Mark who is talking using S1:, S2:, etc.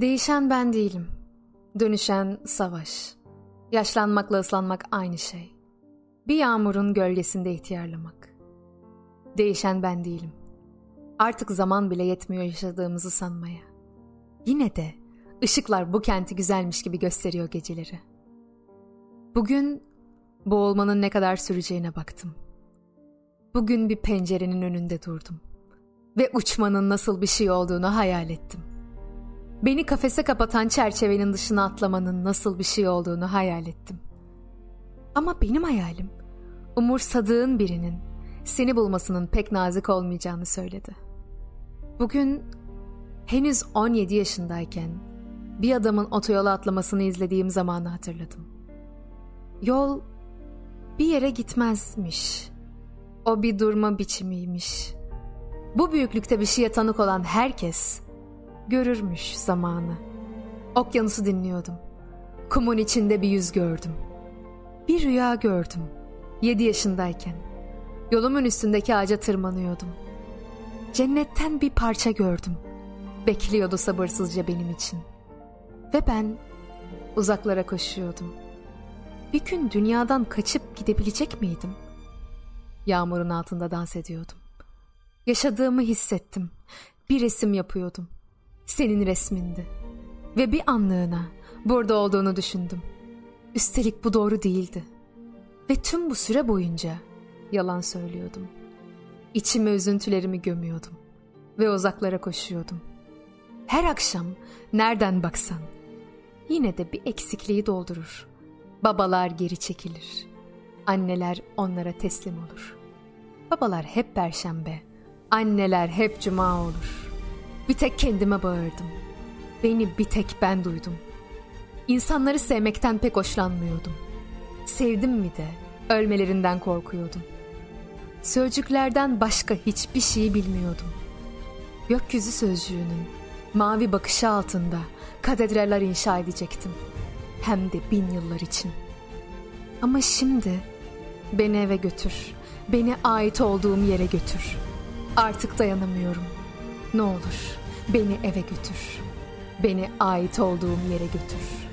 S1: Değişen ben değilim. Dönüşen savaş. Yaşlanmakla ıslanmak aynı şey. Bir yağmurun gölgesinde ihtiyarlamak. Değişen ben değilim. Artık zaman bile yetmiyor yaşadığımızı sanmaya. Yine de ışıklar bu kenti güzelmiş gibi gösteriyor geceleri. Bugün boğulmanın ne kadar süreceğine baktım. Bugün bir pencerenin önünde durdum ve uçmanın nasıl bir şey olduğunu hayal ettim. Beni kafese kapatan çerçevenin dışına atlamanın nasıl bir şey olduğunu hayal ettim. Ama benim hayalim umursadığın birinin seni bulmasının pek nazik olmayacağını söyledi. Bugün henüz 17 yaşındayken bir adamın otoyola atlamasını izlediğim zamanı hatırladım. Yol bir yere gitmezmiş. O bir durma biçimiymiş. Bu büyüklükte bir şeye tanık olan herkes görürmüş zamanı. Okyanusu dinliyordum. Kumun içinde bir yüz gördüm. Bir rüya gördüm. Yedi yaşındayken. Yolumun üstündeki ağaca tırmanıyordum. Cennetten bir parça gördüm. Bekliyordu sabırsızca benim için. Ve ben uzaklara koşuyordum. Bir gün dünyadan kaçıp gidebilecek miydim? Yağmurun altında dans ediyordum. Yaşadığımı hissettim. Bir resim yapıyordum. Senin resmindi. Ve bir anlığına burada olduğunu düşündüm. Üstelik bu doğru değildi. Ve tüm bu süre boyunca yalan söylüyordum. İçime üzüntülerimi gömüyordum. Ve uzaklara koşuyordum. Her akşam nereden baksan yine de bir eksikliği doldurur. Babalar geri çekilir. Anneler onlara teslim olur. Babalar hep perşembe, anneler hep cuma olur. Bir tek kendime bağırdım. Beni bir tek ben duydum. İnsanları sevmekten pek hoşlanmıyordum. Sevdim mi de ölmelerinden korkuyordum. Sözcüklerden başka hiçbir şey bilmiyordum. Gökyüzü sözcüğünün mavi bakışı altında katedraller inşa edecektim. Hem de bin yıllar için. Ama şimdi beni eve götür. Beni ait olduğum yere götür. Artık dayanamıyorum. Ne olur beni eve götür. Beni ait olduğum yere götür.''